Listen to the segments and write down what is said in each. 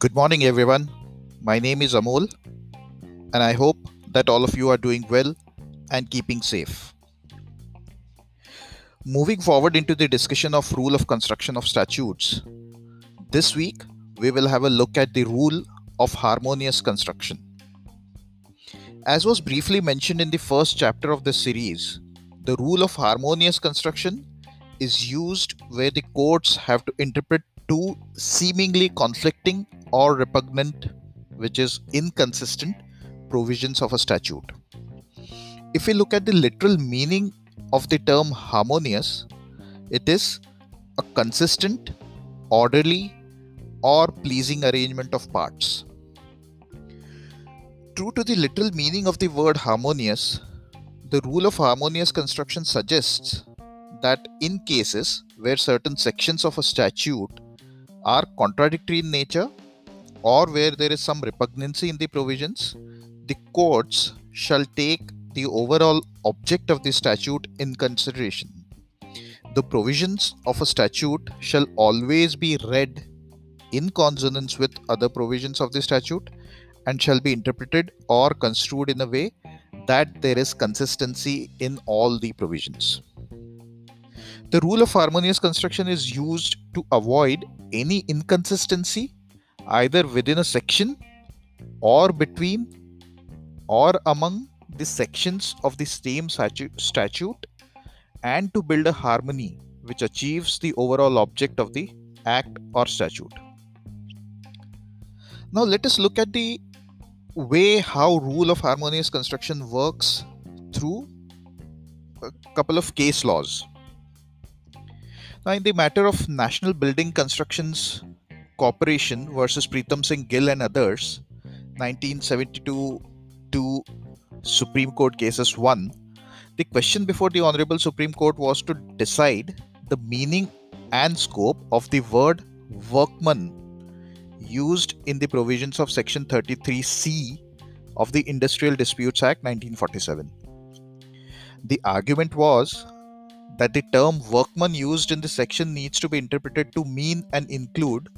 Good morning, everyone. My name is Amol, and I hope that all of you are doing well and keeping safe. Moving forward into the discussion of rule of construction of statutes, this week we will have a look at the rule of harmonious construction. As was briefly mentioned in the first chapter of this series, the rule of harmonious construction is used where the courts have to interpret two seemingly conflicting or repugnant, which is inconsistent, provisions of a statute. If we look at the literal meaning of the term harmonious, it is a consistent, orderly, or pleasing arrangement of parts. True to the literal meaning of the word harmonious, the rule of harmonious construction suggests that in cases where certain sections of a statute are contradictory in nature or where there is some repugnancy in the provisions, the courts shall take the overall object of the statute in consideration. The provisions of a statute shall always be read in consonance with other provisions of the statute and shall be interpreted or construed in a way that there is consistency in all the provisions. The rule of harmonious construction is used to avoid any inconsistency either within a section or between or among the sections of the same statute and to build a harmony which achieves the overall object of the act or statute. Now let us look at the way how rule of harmonious construction works through a couple of case laws. Now in the matter of National Building Constructions Corporation versus Pritam Singh Gill and others, 1972 two Supreme Court cases 1, the question before the Honorable Supreme Court was to decide the meaning and scope of the word workman used in the provisions of Section 33C of the Industrial Disputes Act 1947. The argument was that the term workman used in the section needs to be interpreted to mean and include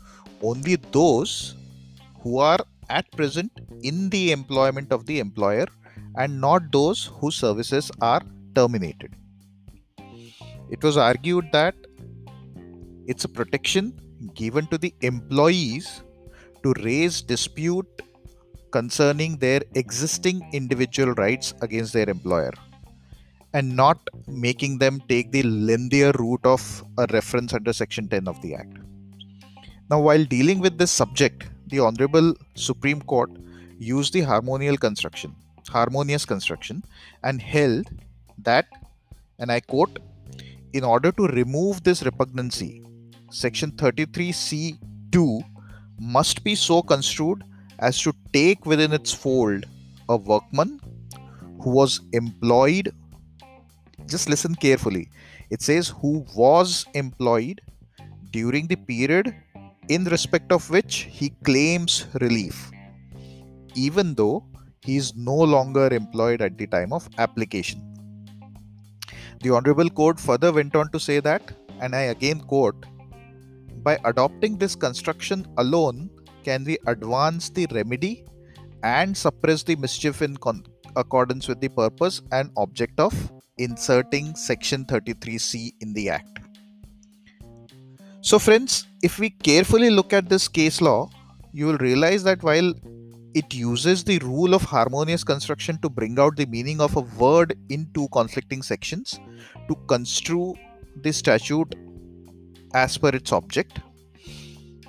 only those who are at present in the employment of the employer and not those whose services are terminated. It was argued that it's a protection given to the employees to raise dispute concerning their existing individual rights against their employer and not making them take the lengthier route of a reference under section 10 of the act now, while dealing with this subject, the Honorable Supreme Court used the harmonial construction, harmonious construction, and held that, and I quote, in order to remove this repugnancy, section 33C2 must be so construed as to take within its fold a workman who was employed. Just listen carefully. It says who was employed during the period in respect of which he claims relief, even though he is no longer employed at the time of application. The Honorable Court further went on to say that, and I again quote, by adopting this construction alone, can we advance the remedy and suppress the mischief in con- accordance with the purpose and object of inserting Section 33C in the Act. So, friends, if we carefully look at this case law, you will realize that while it uses the rule of harmonious construction to bring out the meaning of a word in two conflicting sections to construe the statute as per its object.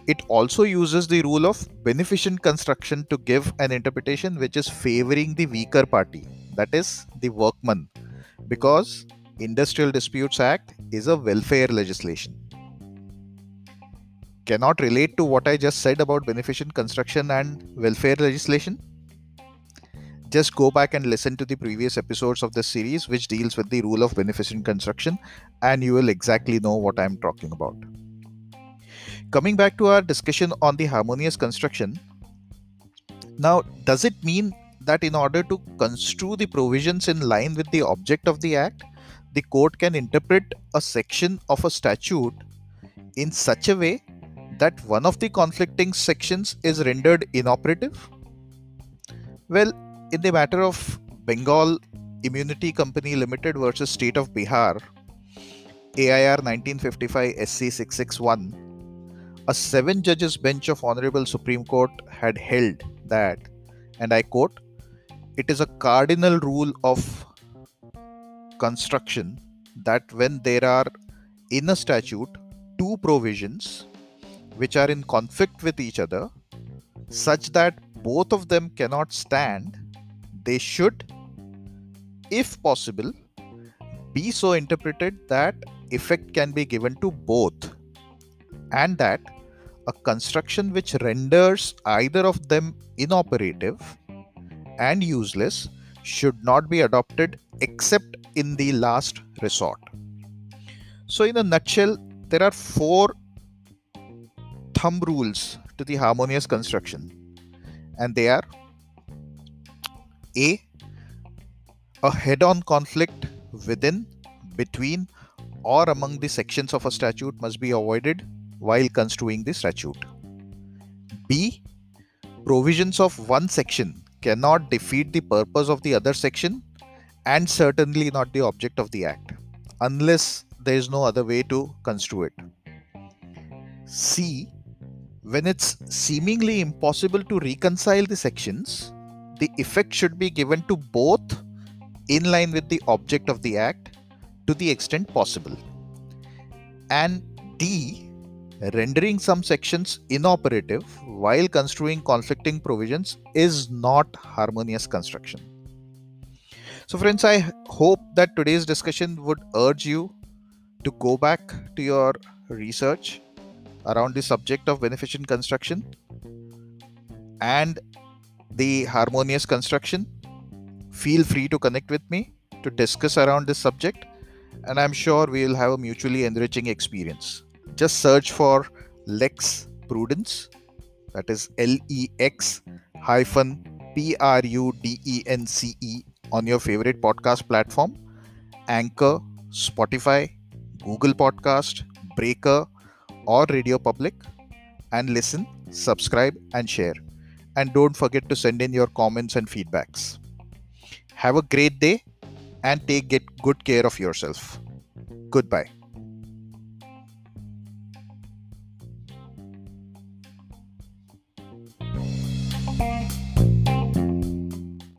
It also uses the rule of beneficent construction to give an interpretation which is favoring the weaker party, that is, the workman, because Industrial Disputes Act is a welfare legislation cannot relate to what I just said about beneficent construction and welfare legislation? Just go back and listen to the previous episodes of this series, which deals with the rule of beneficent construction, and you will exactly know what I'm talking about. Coming back to our discussion on the harmonious construction, now, does it mean that in order to construe the provisions in line with the object of the Act, the court can interpret a section of a statute in such a way that one of the conflicting sections is rendered inoperative? Well, in the matter of Bengal Immunity Company Limited versus State of Bihar, AIR 1955 SC 661, a seven judges bench of Honorable Supreme Court had held that, and I quote, it is a cardinal rule of construction that when there are in a statute two provisions which are in conflict with each other, such that both of them cannot stand, they should, if possible, be so interpreted that effect can be given to both, and that a construction which renders either of them inoperative and useless should not be adopted except in the last resort. So, in a nutshell, there are four thumb rules to the harmonious construction, and they are A. A head on conflict within, between, or among the sections of a statute must be avoided while construing the statute. B. Provisions of one section cannot defeat the purpose of the other section and certainly not the object of the act unless there is no other way to construe it. C. When it's seemingly impossible to reconcile the sections, the effect should be given to both in line with the object of the act to the extent possible. And D. Rendering some sections inoperative while construing conflicting provisions is not harmonious construction. So, friends, I hope that today's discussion would urge you to go back to your research around the subject of beneficent construction and the harmonious construction. Feel free to connect with me to discuss around this subject, and I'm sure we'll have a mutually enriching experience. Just search for Lex Prudence, that is L E X hyphen P R U D E N C E on your favorite podcast platform Anchor, Spotify, Google Podcast, Breaker, or Radio Public and listen, subscribe, and share. And don't forget to send in your comments and feedbacks. Have a great day and take good care of yourself. Goodbye.